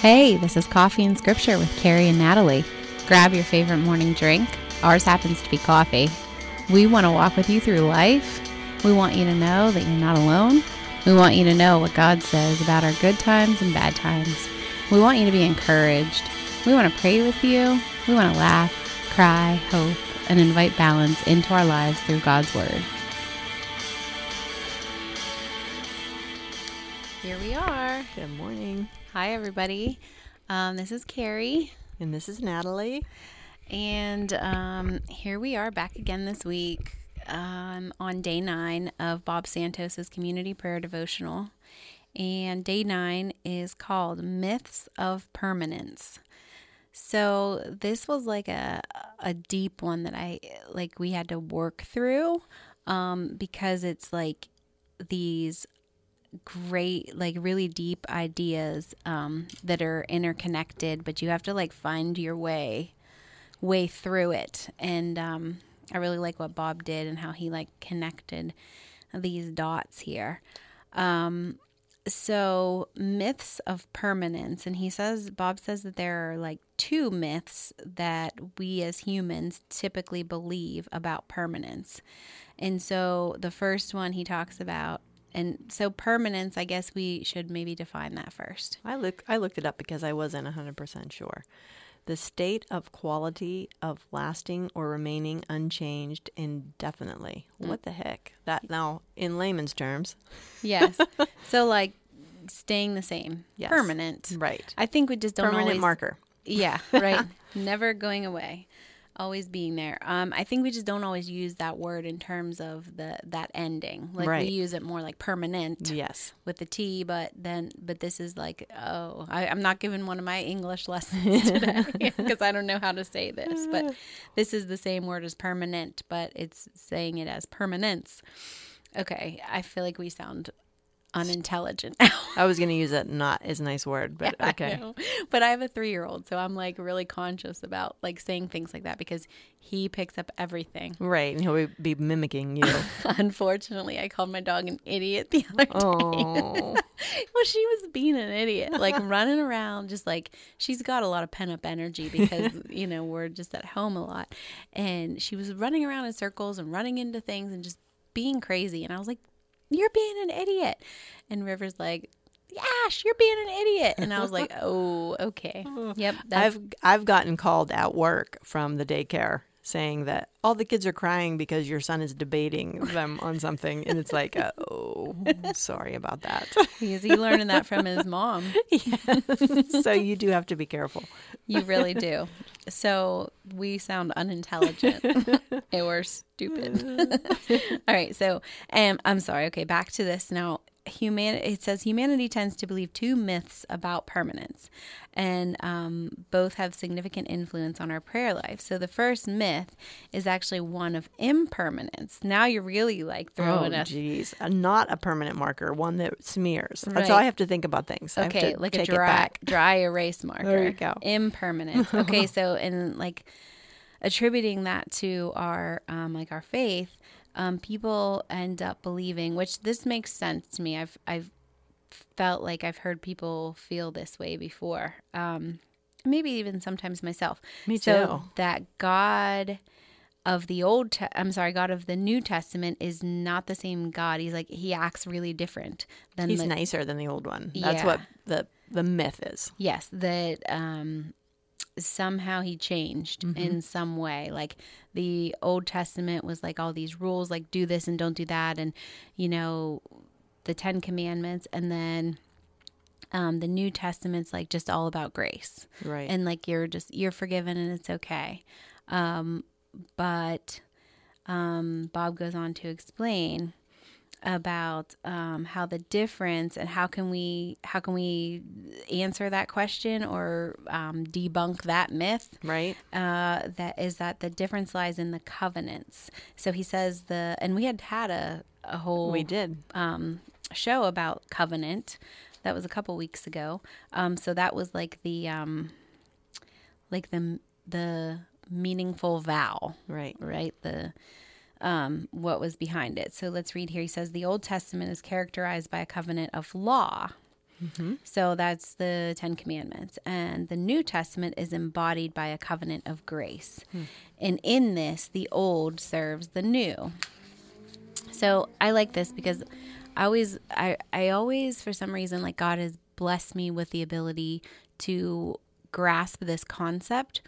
Hey, this is Coffee and Scripture with Carrie and Natalie. Grab your favorite morning drink. Ours happens to be coffee. We want to walk with you through life. We want you to know that you're not alone. We want you to know what God says about our good times and bad times. We want you to be encouraged. We want to pray with you. We want to laugh, cry, hope, and invite balance into our lives through God's Word. Here we are. Good morning. Hi, everybody. Um, this is Carrie. And this is Natalie. And um, here we are back again this week um, on day nine of Bob Santos's community prayer devotional. And day nine is called Myths of Permanence. So this was like a a deep one that I like we had to work through um, because it's like these great like really deep ideas um, that are interconnected but you have to like find your way way through it. And um, i really like what bob did and how he like connected these dots here. Um, so myths of permanence and he says bob says that there are like two myths that we as humans typically believe about permanence. And so the first one he talks about and so permanence, I guess we should maybe define that first. I look I looked it up because I wasn't 100% sure. The state of quality of lasting or remaining unchanged indefinitely. Mm. What the heck? That now in layman's terms. Yes. so like staying the same. Yes. Permanent. Right. I think we just don't know. Permanent always, marker. Yeah, right. Never going away always being there. Um, I think we just don't always use that word in terms of the that ending. Like right. we use it more like permanent. Yes. With the T, but then but this is like oh I, am not giving one of my English lessons today because I don't know how to say this. But this is the same word as permanent, but it's saying it as permanence. Okay, I feel like we sound unintelligent I was going to use that not as a nice word, but yeah, okay. I but I have a three year old, so I'm like really conscious about like saying things like that because he picks up everything. Right. And he'll be mimicking you. Unfortunately, I called my dog an idiot the other day. Well, she was being an idiot, like running around, just like she's got a lot of pent up energy because, you know, we're just at home a lot. And she was running around in circles and running into things and just being crazy. And I was like, you're being an idiot. And River's like, Ash, you're being an idiot. And I was like, oh, okay. Yep. I've I've gotten called at work from the daycare saying that all the kids are crying because your son is debating them on something and it's like oh sorry about that. Is. He learning that from his mom. Yes. so you do have to be careful. You really do. So we sound unintelligent. Or stupid. All right. So um, i'm sorry. Okay. Back to this. Now human it says humanity tends to believe two myths about permanence. And um, both have significant influence on our prayer life. So the first myth is actually one of impermanence. Now you're really like throwing oh, us geez. Not a permanent marker one that smears. Right. that's all i have to think about things. Okay like a dry dry erase marker. There you go. Impermanence. Okay so and like attributing that to our um, like our faith um, people end up believing, which this makes sense to me. I've I've felt like I've heard people feel this way before. Um, maybe even sometimes myself. Me too. So that God of the old te- I'm sorry, God of the New Testament is not the same God. He's like he acts really different than He's the, nicer than the old one. That's yeah. what the the myth is. Yes, that um somehow he changed mm-hmm. in some way. Like the Old Testament was like all these rules, like do this and don't do that, and you know, the Ten Commandments, and then um, the New Testament's like just all about grace, right? And like you're just you're forgiven and it's okay. Um, but um, Bob goes on to explain about um, how the difference and how can we how can we answer that question or um, debunk that myth right. uh, that is that the difference lies in the covenants. So he says the and we had had a, a whole we did. um, show about covenant that was a couple weeks ago. Um, so that was like the um, like the the meaningful vow. Right. Right? The um, what was behind it. So let's read here. He says the Old Testament is characterized by a covenant of law. So that's the Ten Commandments. And the New Testament is embodied by a covenant of grace. And in this, the old serves the new. So I like this because I always, I, I always, for some reason, like God has blessed me with the ability to grasp this concept.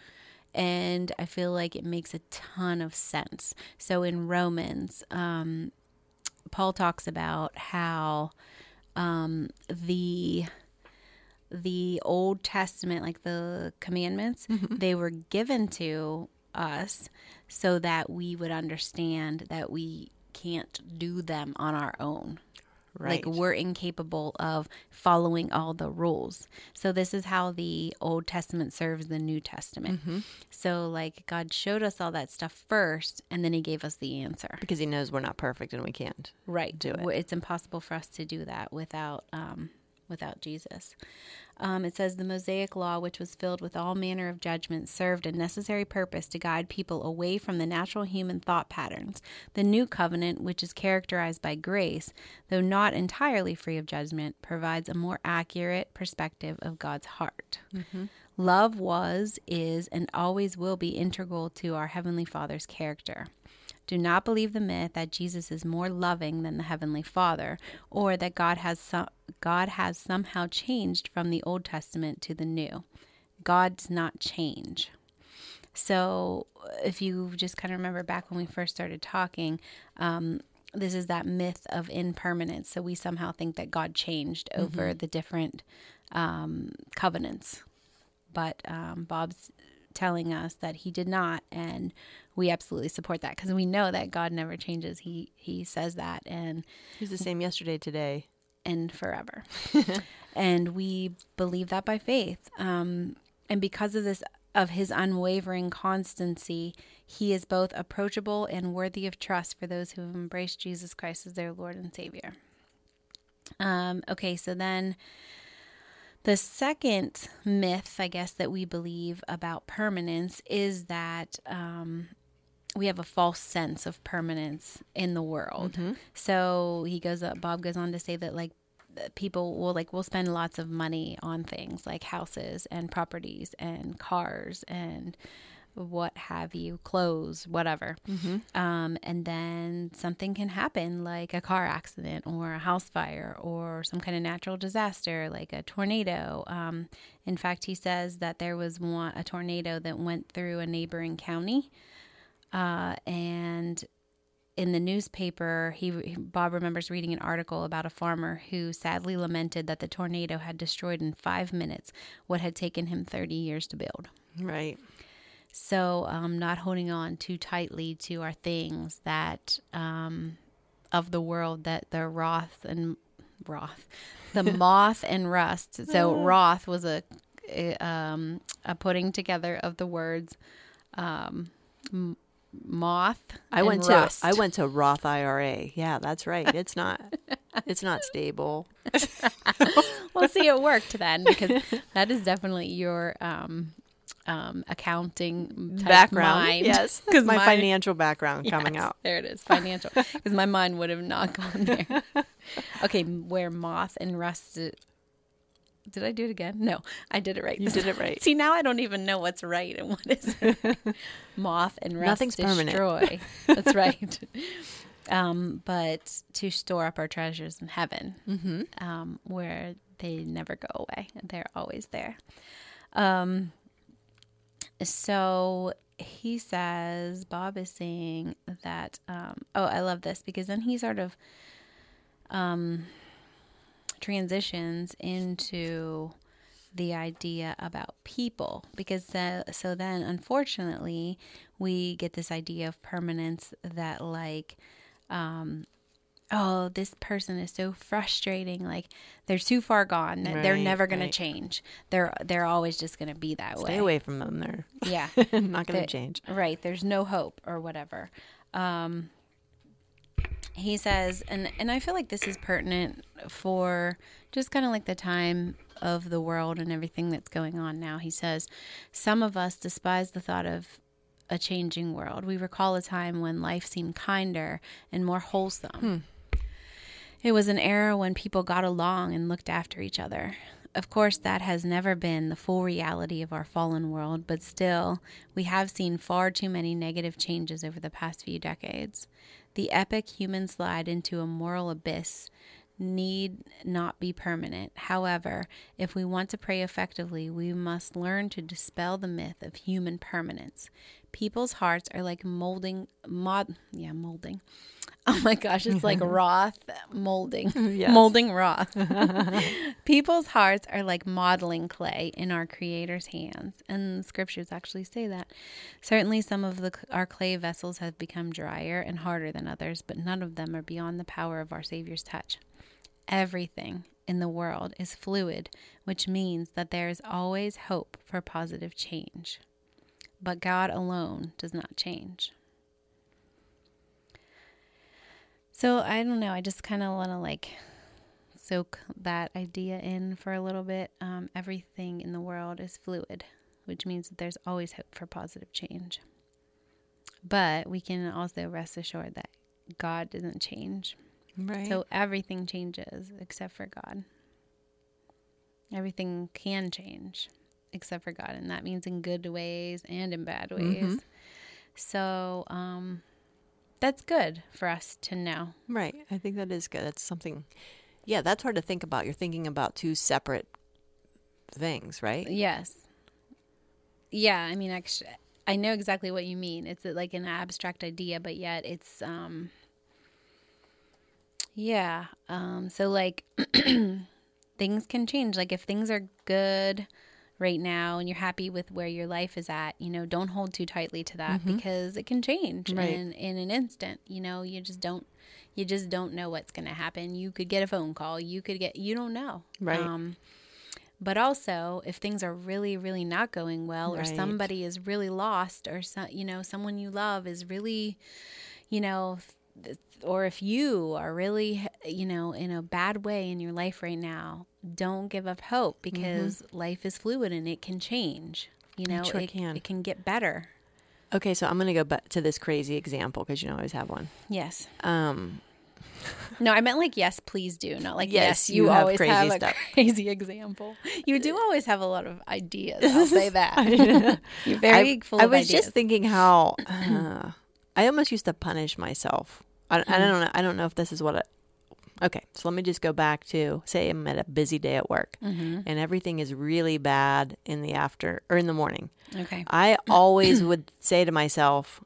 And I feel like it makes a ton of sense. So in Romans, um, Paul talks about how um, the the Old Testament, like the commandments, they were given to us so that we would understand that we can't do them on our own. Right. Like we're incapable of following all the rules. So this is how the Old Testament serves the New Testament. So like God showed us all that stuff first and then he gave us the answer. because he knows we're not perfect and we can't. Right. do it. It's impossible for us to do that without um, without Jesus. Um, it says the Mosaic Law, which was filled with all manner of judgments, served a necessary purpose to guide people away from the natural human thought patterns. The New Covenant, which is characterized by grace, though not entirely free of judgment, provides a more accurate perspective of God's heart. Love was, is, and always will be integral to our Heavenly Father's character. Do not believe the myth that Jesus is more loving than the Heavenly Father, or that God has some, God has somehow changed from the Old Testament to the New. God does not change. So, if you just kind of remember back when we first started talking, um, this is that myth of impermanence. So, we somehow think that God changed over the different um, covenants. But um, Bob's telling us that he did not, and we absolutely support that because we know that God never changes. He he says that, and He's the same yesterday, today. and forever. and we believe that by faith. Um, and because of this, of his unwavering constancy, he is both approachable and worthy of trust for those who have embraced Jesus Christ as their Lord and Savior. Um, okay, so then the second myth, I guess, that we believe about permanence is that um, we have a false sense of permanence in the world. So he goes up, Bob goes on to say that like people will like will spend lots of money on things like houses and properties and cars and what have you, clothes, whatever. Um, and then something can happen, like a car accident or a house fire or some kind of natural disaster, like a tornado. Um, in fact, he says that there was one a tornado that went through a neighboring county, uh, and in the newspaper, he Bob remembers reading an article about a farmer who sadly lamented that the tornado had destroyed in five minutes what had taken him thirty years to build. Right. So, um, not holding on too tightly to our things that um, of the world that the wrath and wrath, the moth and rust. So, wrath was a, a um, a putting together of the words um, m- moth. I and went rust. to I went to Roth IRA. Yeah, that's right. It's not it's not stable. well, see, it worked then because that is definitely your um, um, accounting type background. mind. Yes, 'Cause my mine- financial background coming out. There it is, financial. Because my mind would have not gone there. okay, where moth and rust. Did I do it again? No, I did it right. You did it right. See, now I don't even know what's right and what is moth and rust Nothing's permanent. destroy. That's right. Um, but to store up our treasures in heaven, Mm-hmm. um, where they never go away. They're always there. Um, so he says, Bob is saying that, um, oh, I love this because then he sort of um, transitions into the idea about people because the, so then unfortunately we get this idea of permanence that like um oh this person is so frustrating like they're too far gone they're never going right. to change. They're they're always just going to be that way. Stay away from them. They're yeah. not going to change. right there's no hope or whatever. Um he says and and i feel like this is pertinent for just kind of like the time of the world and everything that's going on now. He says some of us despise the thought of a changing world. We recall a time when life seemed kinder and more wholesome It was an era when people got along and looked after each other. Of course, that has never been the full reality of our fallen world, but still, we have seen far too many negative changes over the past few decades. The epic human slide into a moral abyss need not be permanent. However, if we want to pray effectively, we must learn to dispel the myth of human permanence. People's hearts are like molding mod yeah, molding. Oh my gosh, it's like Roth molding. Yes. Molding Roth. People's hearts are like modeling clay in our creator's hands, and the scriptures actually say that. Certainly some of the our clay vessels have become drier and harder than others, but none of them are beyond the power of our savior's touch. Everything in the world is fluid, which means that there is always hope for positive change. But God alone does not change. So I don't know. I just kind of want to like soak that idea in for a little bit. Um, everything in the world is fluid, which means that there's always hope for positive change. But we can also rest assured that God doesn't change. Right. So everything changes except for God. Everything can change except for God, and that means in good ways and in bad ways. Mhm. So um, that's good for us to know. Right. I think that is good. That's something. Yeah, that's hard to think about. You're thinking about two separate things, right? Yes. Yeah, I mean, actually, I know exactly what you mean. It's uh, like an abstract idea, but yet it's um. Yeah. Um. So like, things can change. Like if things are good right now and you're happy with where your life is at, you know, don't hold too tightly to that because it can change Right. in in an instant. You know, you just don't you just don't know what's going to happen. You could get a phone call. You could get you don't know. Right. Um, but also, if things are really, really not going well, or somebody is really lost, or so, you know, someone you love is really, you know, or if you are really, you know, in a bad way in your life right now, don't give up hope because life is fluid and it can change. You know, sure it can. It can get better. Okay, so I'm going to go back to this crazy example because you know I always have one. Yes. Um, No, I meant like yes, please do, not like Yes, yes. you, you have always crazy have a stuff. crazy example. You do always have a lot of ideas. I'll say that. You're very I, full I was ideas. just thinking how uh, I almost used to punish myself. I, I don't know. I don't know if this is what. I, okay, so let me just go back to say I'm at a busy day at work Mm-hmm. and everything is really bad in the after or in the morning. okay. I always would say to myself,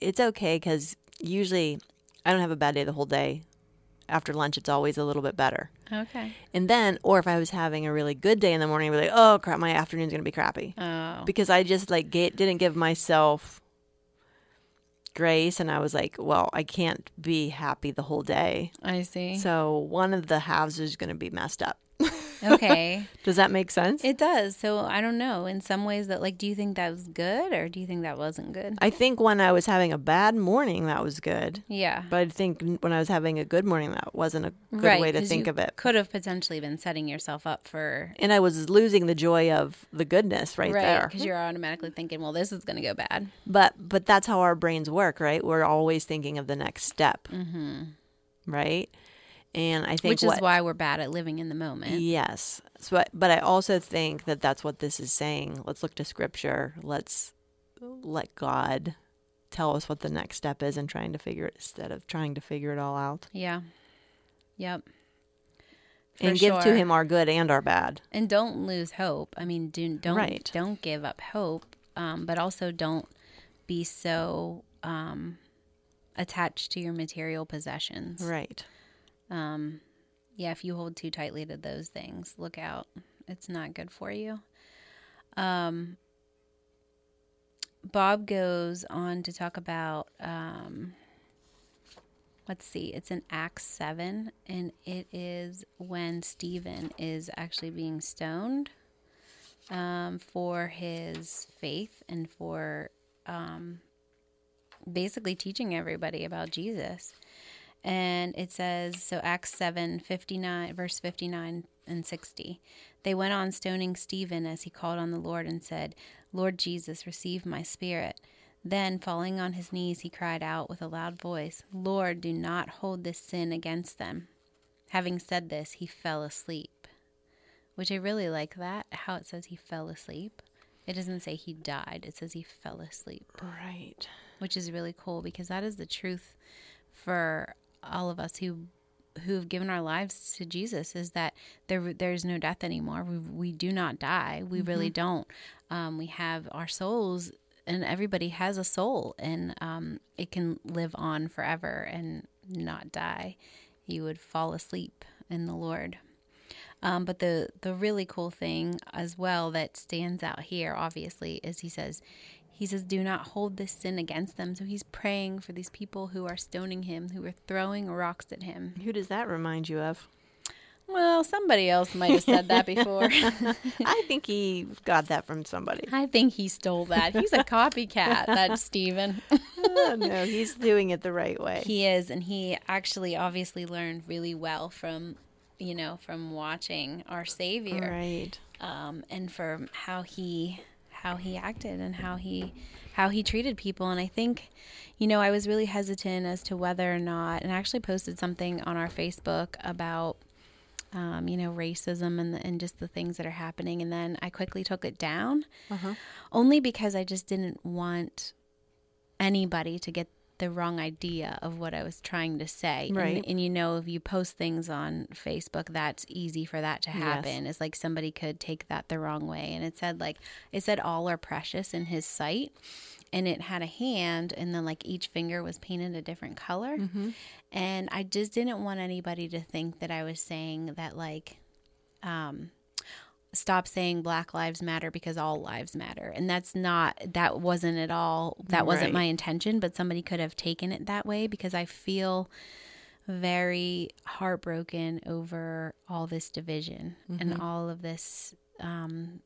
"It's okay," because usually I don't have a bad day the whole day. After lunch, it's always a little bit better. Okay. And then, or if I was having a really good day in the morning, I'd be like, "Oh crap, my afternoon's gonna be crappy." Oh. because I just like ga- didn't give myself grace and I was like, well, I can't be happy the whole day. I see. So one of the halves is going to be messed up. Okay. Does that make sense? It does. So I don't know. In some ways, that like, do you think that was good or do you think that wasn't good? I think when I was having a bad morning, that was good. Yeah. But I think when I was having a good morning, that wasn't a good right. way to think of it. Could have potentially been setting yourself up for And I was losing the joy of the goodness right, right there. because you're automatically thinking, well, this is going to go bad. But but that's how our brains work, right? We're always thinking of the next step, Mm-hmm. right? And I think Which what, is why we're bad at living in the moment. Yes. So, I- but I also think that that's what this is saying. Let's look to scripture. Let's let God tell us what the next step is and trying to figure it instead of trying to figure it all out. Yeah. Yep. For and give to him our good and our bad. and don't lose hope. I mean, do don't Right. don't give up hope, um, but also don't be so um, attached to your material possessions. Right. Um, yeah, if you hold too tightly to those things, look out. It's not good for you. Um, Bob goes on to talk about, um, let's see, it's in Acts 7, and it is when Stephen is actually being stoned um, for his faith and for um, basically teaching everybody about Jesus and it says so acts 7 59 verse 59 and 60 they went on stoning stephen as he called on the lord and said lord jesus receive my spirit then falling on his knees he cried out with a loud voice lord do not hold this sin against them having said this, he fell asleep, which I really like that, how it says he fell asleep. It doesn't say he died, it says he fell asleep, Right. which is really cool because that is the truth for all of us who who have given our lives to Jesus is that there there's no death anymore. We we do not die. We really don't. Um, we have our souls, and everybody has a soul, and um, it can live on forever and not die. You would fall asleep in the Lord. Um, but the the really cool thing as well that stands out here, obviously, is he says, he says, "Do not hold this sin against them." So he's praying for these people who are stoning him, who are throwing rocks at him. Who does that remind you of? Well, somebody else might have said that before. I think he got that from somebody. I think he stole that. He's a copycat, that Stephen. Oh, no, he's doing it the right way. he is, and he actually obviously learned really well from, you know, from watching our Savior. Right. um, and for how he how he acted and how he how he treated people and i think you know i was really hesitant as to whether or not and i actually posted something on our facebook about um, you know racism and, the, and just the things that are happening and then i quickly took it down Uh-huh. only because i just didn't want anybody to get the wrong idea of what I was trying to say. Right. And, and you know, if you post things on Facebook, that's easy for that to happen. It's like somebody could take that the wrong way. And it said, like, it said, all are precious in his sight. And it had a hand, and then like each finger was painted a different color. And I just didn't want anybody to think that I was saying that, like, um, stop saying black lives matter because all lives matter and that's not that wasn't at all that wasn't Right. my intention but somebody could have taken it that way because i feel very heartbroken over all this division and all of this um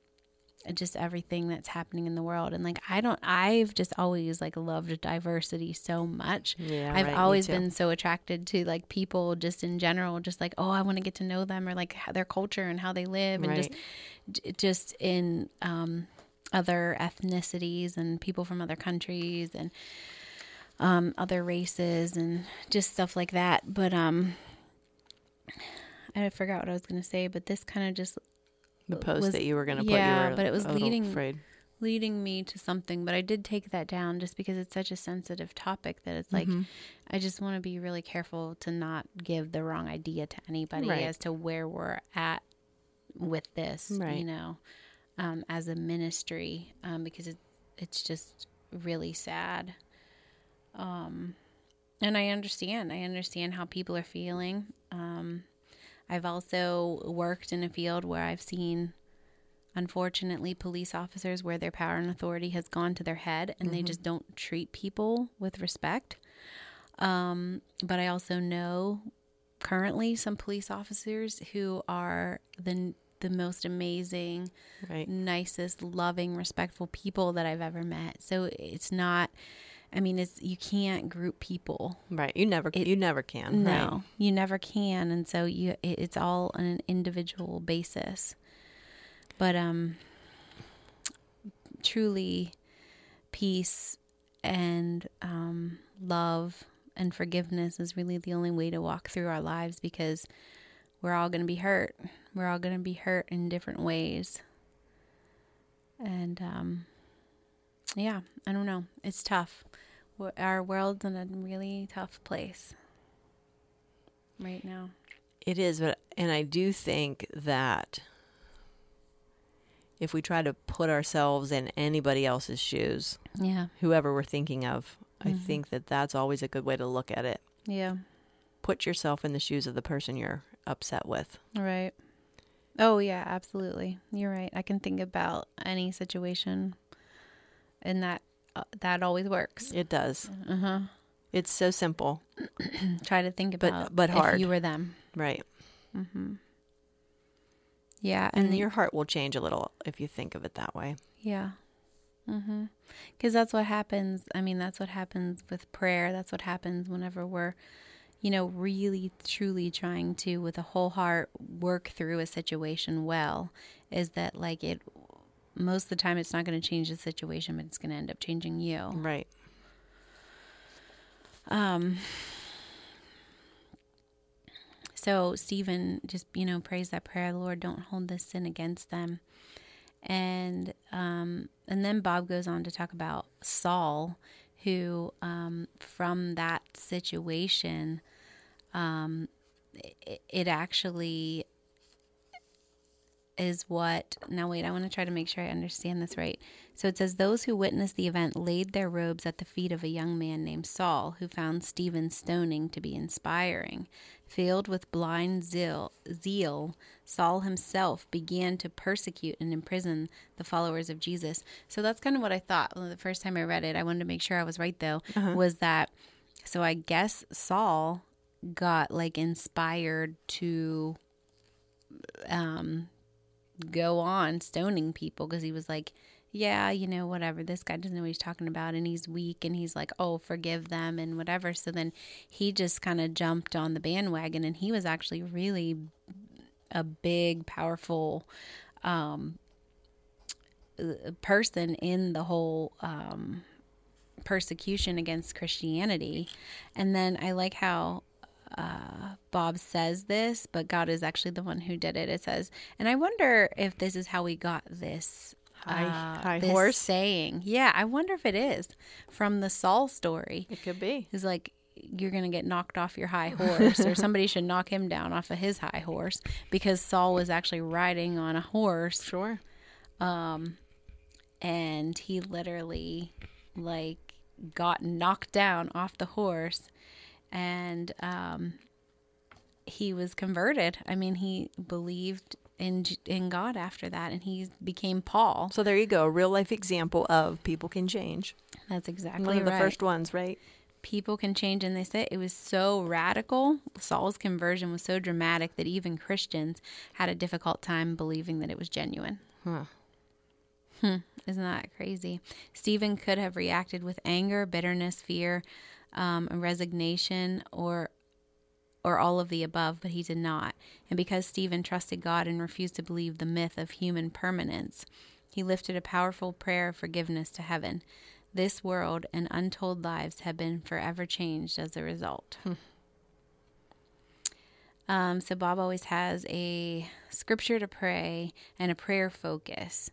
just everything that's happening in the world. And like i don't i've just always like loved diversity so much. Yeah, i've right, always been so attracted to like people just in general just like oh i want to get to know them or like how- their culture and how they live and just just in um other ethnicities and people from other countries and um other races and just stuff like that. But um I forgot what I was going to say, but this kind of just The post was- that you were going to put. yeah, you were but it was leading- Afraid. leading me to something, but I did take that down just because it's such a sensitive topic that it's like Mm-hmm. I just want to be really careful to not give the wrong idea to anybody Right. as to where we're at with this, Right. you know, um, as a ministry, um, because it, it's just really sad. Um, and I understand. I understand how people are feeling. Um, I've also worked in a field where I've seen unfortunately police officers where their power and authority has gone to their head and they just don't treat people with respect. Um, but i also know currently some police officers who are the the most amazing Right. nicest loving respectful people that i've ever met. So it's not i mean it's you can't group people Right. You never. you never can. no, Right. you never can, and so you it, it's all on an individual basis. But um, truly, peace and um, love and forgiveness is really the only way to walk through our lives because we're all going to be hurt. We're all going to be hurt in different ways, and um, yeah, I don't know. It's tough. Our world's in a really tough place right now. It is, but and I do think that if we try to put ourselves in anybody else's shoes, Yeah. whoever we're thinking of, I Mm-hmm. think that that's always a good way to look at it. Yeah. Put yourself in the shoes of the person you're upset with. Right. Oh yeah, absolutely. You're right. I can think about any situation, and that uh, that always works. It does. Uh huh. It's so simple, Try to think But- about but if hard. you were them. right? Mm-hmm. Yeah, And and your heart will change a little if you think of it that way. Yeah. Mhm. Cuz that's what happens. I mean, that's what happens with prayer. That's what happens whenever we're you know, really truly trying to with a whole heart work through a situation well is that like it most of the time it's not going to change the situation, but it's going to end up changing you. Right. Um, so Stephen just, you know, prays that prayer, Lord, don't hold this sin against them. And um, and then Bob goes on to talk about Saul, who um, from that situation, um, it, it actually is what now wait i want to try to make sure i understand this right. So it says those who witnessed the event laid their robes at the feet of a young man named saul who found stephen's stoning to be inspiring. Filled with blind zeal, zeal saul himself began to persecute and imprison the followers of jesus. So that's kind of what i thought well, the first time i read it i wanted to make sure i was right though uh-huh. was that so i guess saul got like inspired to um go on stoning people because he was like, yeah, you know, whatever. This guy doesn't know what he's talking about and he's weak and he's like, oh, forgive them and whatever. So then he just kind of jumped on the bandwagon and he was actually really a big, powerful um, person in the whole um, persecution against Christianity. And then I like how uh, Bob says this, but God is actually the one who did it. It says, and I wonder if this is how we got this high, uh, high this horse saying. Yeah, I wonder if it is from the Saul story. It could be. It's like you're going to get knocked off your high horse, or somebody should knock him down off of his high horse because Saul was actually riding on a horse. Sure. Um, and he literally like got knocked down off the horse and um, he was converted. I mean, he believed in in God after that, and he became Paul. So there you go, a real life example of people can change. That's exactly one of the first ones, right? People can change, and they said it was so radical. Saul's conversion was so dramatic that even Christians had a difficult time believing that it was genuine. Huh. Hmm. Isn't that crazy? Stephen could have reacted with anger, bitterness, fear, um, resignation, or or all of the above, but he did not. And because Stephen trusted God and refused to believe the myth of human permanence, he lifted a powerful prayer of forgiveness to heaven. This world and untold lives have been forever changed as a result. Hmm. Um, so, Bob always has a scripture to pray and a prayer focus.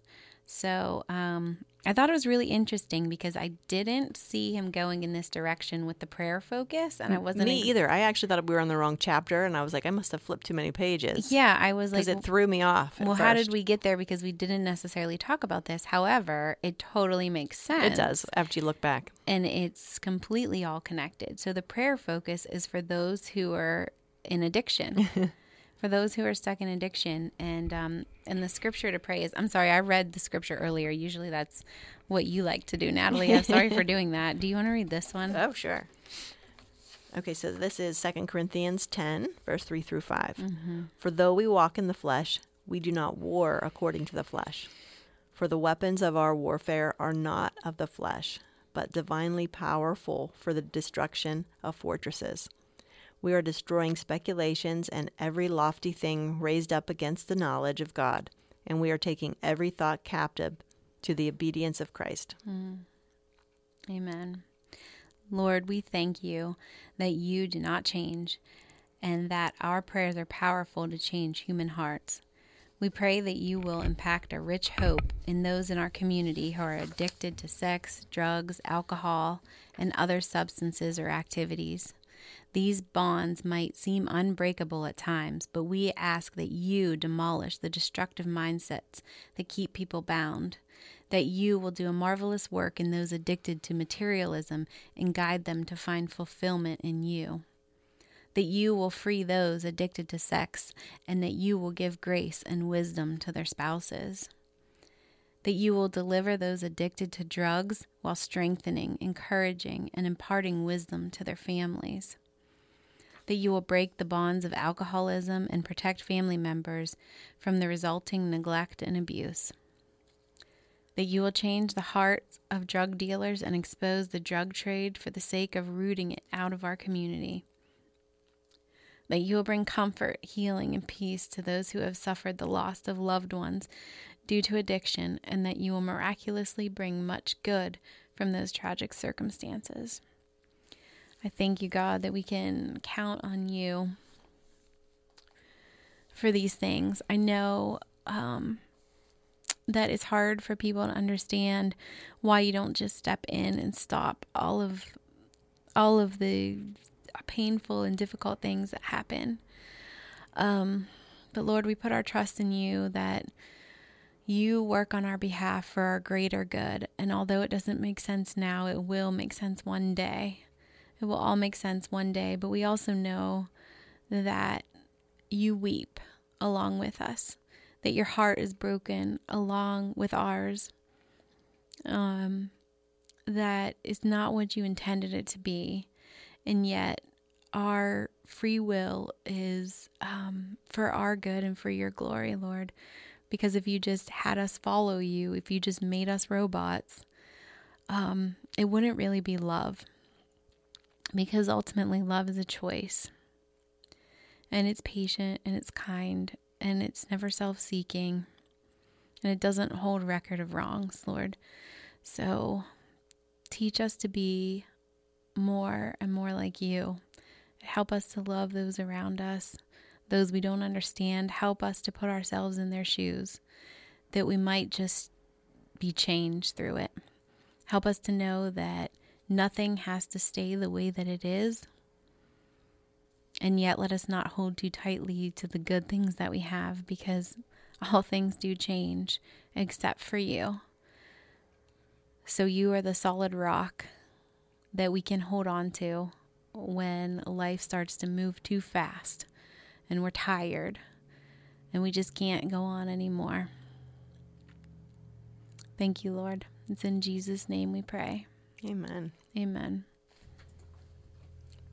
So um, I thought it was really interesting because I didn't see him going in this direction with the prayer focus, and I wasn't me either. I actually thought we were on the wrong chapter, and I was like, I must have flipped too many pages. Yeah, I was like, because it threw me off. Well, first. how did we get there? Because we didn't necessarily talk about this. However, it totally makes sense. It does after you look back, and it's completely all connected. So the prayer focus is for those who are in addiction. for those who are stuck in addiction. And um, and the scripture to pray is. I'm sorry, I read the scripture earlier. Usually that's what you like to do, Natalie. I'm sorry for doing that. Do you want to read this one? Oh, sure. Okay, so this is Second Corinthians 10, verse 3 through 5. Mm-hmm. For though we walk in the flesh, we do not war according to the flesh. For the weapons of our warfare are not of the flesh, but divinely powerful for the destruction of fortresses we are destroying speculations and every lofty thing raised up against the knowledge of God, and we are taking every thought captive to the obedience of Christ. Mm. Amen. Lord, we thank you that you do not change and that our prayers are powerful to change human hearts. We pray that you will impact a rich hope in those in our community who are addicted to sex, drugs, alcohol, and other substances or activities. These bonds might seem unbreakable at times, but we ask that you demolish the destructive mindsets that keep people bound, that you will do a marvelous work in those addicted to materialism and guide them to find fulfillment in you. That you will free those addicted to sex, and that you will give grace and wisdom to their spouses that you will deliver those addicted to drugs while strengthening, encouraging, and imparting wisdom to their families that you will break the bonds of alcoholism and protect family members from the resulting neglect and abuse. That you will change the hearts of drug dealers and expose the drug trade for the sake of rooting it out of our community. That you will bring comfort, healing, and peace to those who have suffered the loss of loved ones due to addiction, and that you will miraculously bring much good from those tragic circumstances. I thank you, God, that we can count on you for these things. I know um, that it's hard for people to understand why you don't just step in and stop all of all of the painful and difficult things that happen. Um, but Lord, we put our trust in you that you work on our behalf for our greater good. And although it doesn't make sense now, it will make sense one day. It will all make sense one day. But we also know that you weep along with us, that your heart is broken along with ours. Um, that is not what you intended it to be. And yet, our free will is um, for our good and for your glory, Lord. Because if you just had us follow you, if you just made us robots, um, it wouldn't really be love. Because ultimately, love is a choice. And it's patient and it's kind and it's never self seeking. And it doesn't hold record of wrongs, Lord. So teach us to be more and more like you. Help us to love those around us those we don't understand, help us to put ourselves in their shoes, that we might just be changed through it. Help us to know that nothing has to stay the way that it is. And yet, let us not hold too tightly to the good things that we have because all things do change except for you. So, you are the solid rock that we can hold on to when life starts to move too fast and we're tired and we just can't go on anymore. Thank you, Lord. It's in Jesus' name we pray. Amen. Amen.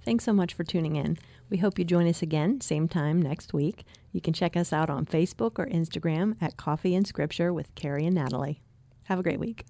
Thanks so much for tuning in. We hope you join us again, same time next week. You can check us out on Facebook or Instagram at Coffee and Scripture with Carrie and Natalie. Have a great week.